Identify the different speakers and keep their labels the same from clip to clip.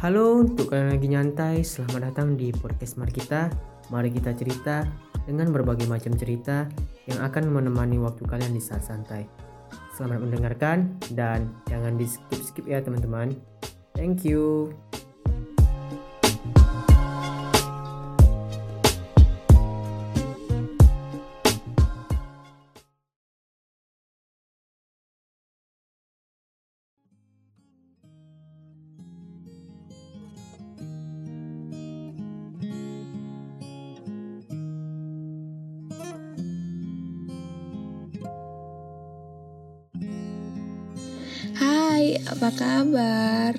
Speaker 1: Halo untuk kalian lagi nyantai, selamat datang di podcast Mari Kita. Mari kita cerita dengan berbagai macam cerita yang akan menemani waktu kalian di saat santai. Selamat mendengarkan dan jangan di skip-skip ya teman-teman. Thank you.
Speaker 2: Apa kabar?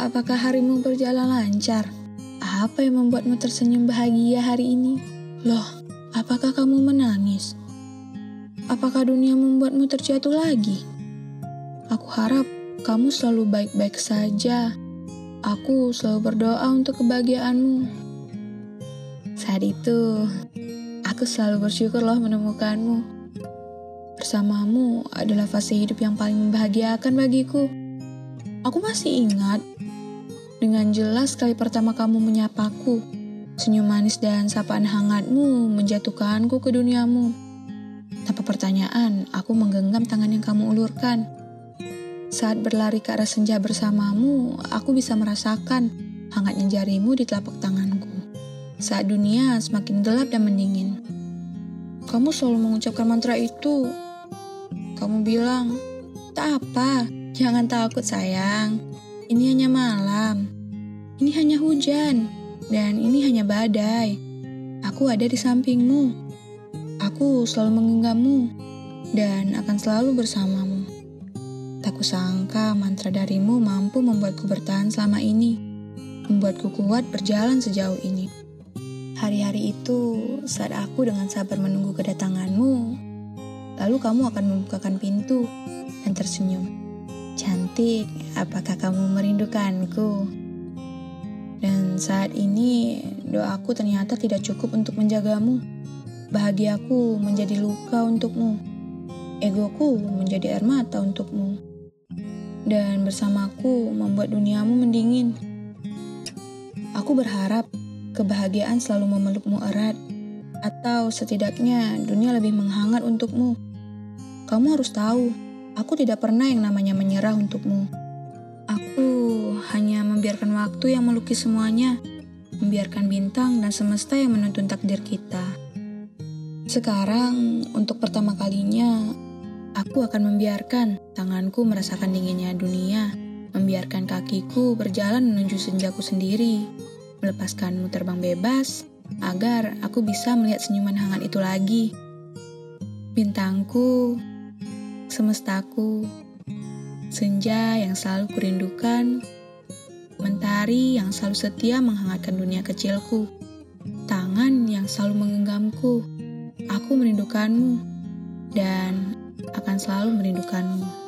Speaker 2: Apakah harimu berjalan lancar? Apa yang membuatmu tersenyum bahagia hari ini? Loh, apakah kamu menangis? Apakah dunia membuatmu terjatuh lagi? Aku harap kamu selalu baik-baik saja. Aku selalu berdoa untuk kebahagiaanmu. Saat itu, aku selalu bersyukur loh menemukanmu. Bersamamu adalah fase hidup yang paling membahagiakan bagiku. Aku masih ingat dengan jelas kali pertama kamu menyapaku. Senyum manis dan sapaan hangatmu menjatuhkanku ke duniamu. Tanpa pertanyaan, aku menggenggam tangan yang kamu ulurkan. Saat berlari ke arah senja bersamamu, aku bisa merasakan hangatnya jarimu di telapak tanganku. Saat dunia semakin gelap dan mendingin. Kamu selalu mengucapkan mantra itu kamu bilang, tak apa, jangan takut sayang. Ini hanya malam. Ini hanya hujan. Dan ini hanya badai. Aku ada di sampingmu. Aku selalu menggenggammu. Dan akan selalu bersamamu. Tak kusangka mantra darimu mampu membuatku bertahan selama ini. Membuatku kuat berjalan sejauh ini. Hari-hari itu, saat aku dengan sabar menunggu kedatanganmu, Lalu kamu akan membukakan pintu dan tersenyum. Cantik, apakah kamu merindukanku? Dan saat ini, doaku ternyata tidak cukup untuk menjagamu. Bahagiaku menjadi luka untukmu. Egoku menjadi air mata untukmu. Dan bersamaku membuat duniamu mendingin. Aku berharap kebahagiaan selalu memelukmu erat atau setidaknya dunia lebih menghangat untukmu. Kamu harus tahu, aku tidak pernah yang namanya menyerah untukmu. Aku hanya membiarkan waktu yang melukis semuanya, membiarkan bintang dan semesta yang menuntun takdir kita. Sekarang, untuk pertama kalinya, aku akan membiarkan tanganku merasakan dinginnya dunia, membiarkan kakiku berjalan menuju senjaku sendiri, melepaskanmu terbang bebas, agar aku bisa melihat senyuman hangat itu lagi. Bintangku, semestaku, senja yang selalu kurindukan, mentari yang selalu setia menghangatkan dunia kecilku, tangan yang selalu menggenggamku. Aku merindukanmu dan akan selalu merindukanmu.